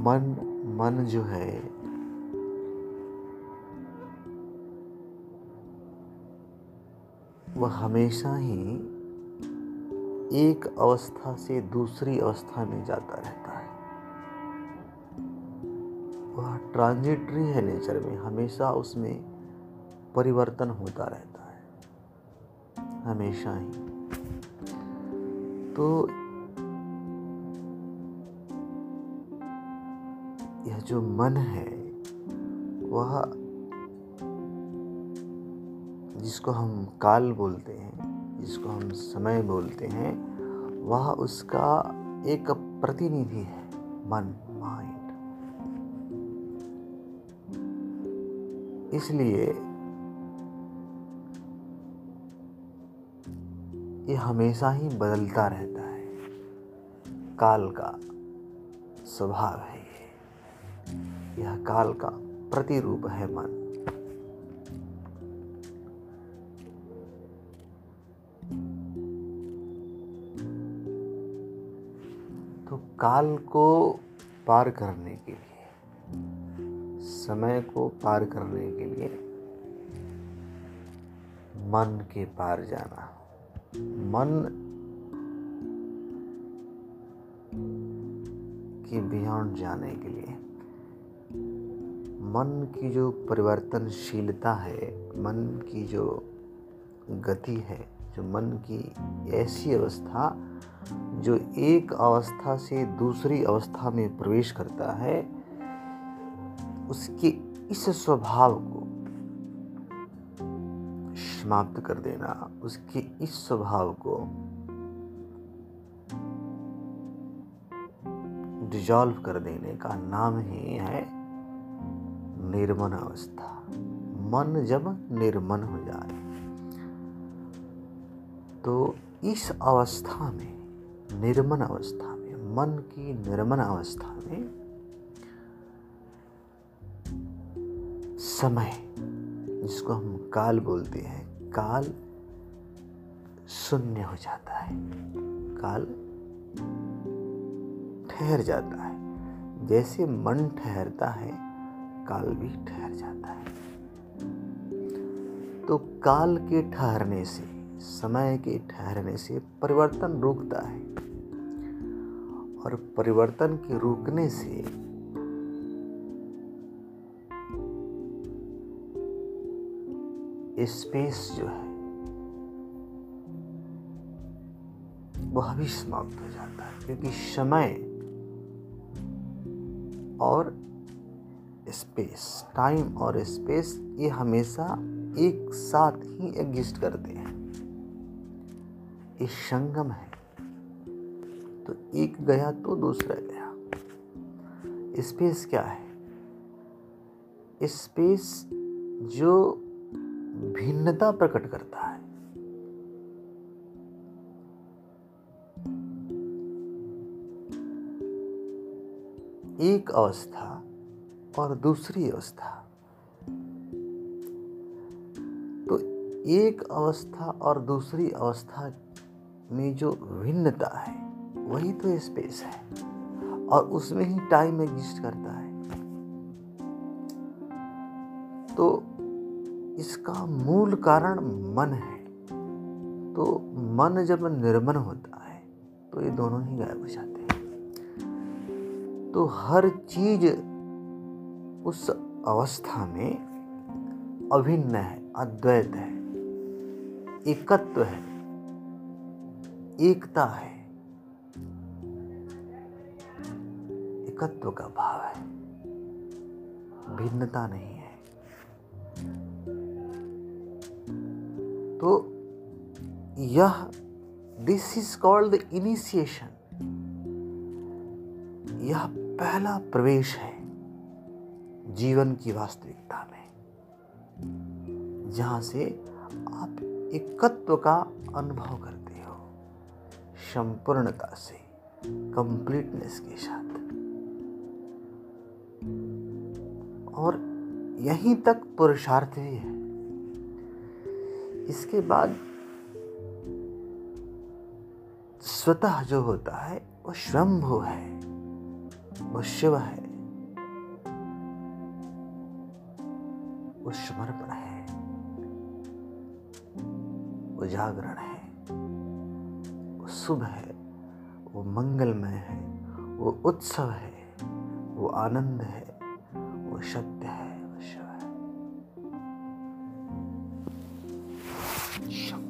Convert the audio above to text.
मन मन जो है, वह हमेशा ही एक अवस्था से दूसरी अवस्था में जाता रहता है। वह ट्रांजिटरी है नेचर में, हमेशा उसमें परिवर्तन होता रहता है। हमेशा ही। तो यह जो मन है, वह जिसको हम काल बोलते हैं, जिसको हम समय बोलते हैं, वह उसका एक प्रतिनिधि है, मन माइंड इसलिए ये हमेशा ही बदलता रहता है। काल का स्वभाव है। यह काल का प्रतिरूप है मन। तो काल को पार करने के लिए, समय को पार करने के लिए मन के पार जाना। मन के बियॉन्ड जाने के लिए मन की जो परिवर्तनशीलता है, मन की जो गति है, जो मन की ऐसी अवस्था, जो एक अवस्था से दूसरी अवस्था में प्रवेश करता है, उसके इस स्वभाव को समाप्त कर देना, उसके इस स्वभाव को डिजॉल्व कर देने का नाम ही है निर्मन अवस्था। मन जब निर्मन हो जाए। तो इस अवस्था में, निर्मन अवस्था में, मन की निर्मन अवस्था में समय, जिसको हम काल बोलते हैं, काल शून्य हो जाता है। काल ठहर जाता है। जैसे मन ठहरता है काल भी ठहर जाता है। तो काल के ठहरने से, समय के ठहरने से परिवर्तन रुकता है। और परिवर्तन के रुकने से स्पेस जो है वह भी समाप्त हो जाता है। क्योंकि समय और स्पेस टाइम और स्पेस ये हमेशा एक साथ ही एग्जिस्ट करते हैं। ये संगम है। तो एक गया तो दूसरा गया। स्पेस क्या है? स्पेस जो भिन्नता प्रकट करता है। एक अवस्था और दूसरी अवस्था। तो एक अवस्था और दूसरी अवस्था में जो भिन्नता है, वही तो स्पेस है और उसमें ही टाइम एग्जिस्ट करता है। तो इसका मूल कारण मन है। तो मन जब निर्मन होता है तो ये दोनों ही गायब हो जाते हैं। तो हर चीज़ उस अवस्था में अभिन्न है, अद्वैत है, एकत्व है, एकता है। एकत्व का भाव है। भिन्नता नहीं है। तो यह this is called the initiation यह पहला प्रवेश है। जीवन की वास्तविकता में, जहाँ से आप एकत्व का अनुभव करते हो, संपूर्णता से कंप्लीटनेस के साथ। और यहीं तक पुरुषार्थ भी है। इसके बाद स्वतः जो होता है, वो स्वयंभू है, वो शिव है। वो समर्पण है। वो जागरण है। वो शुभ है। वो मंगलमय है। वो उत्सव है। वो आनंद है। वो सत्य है। वो शिव है।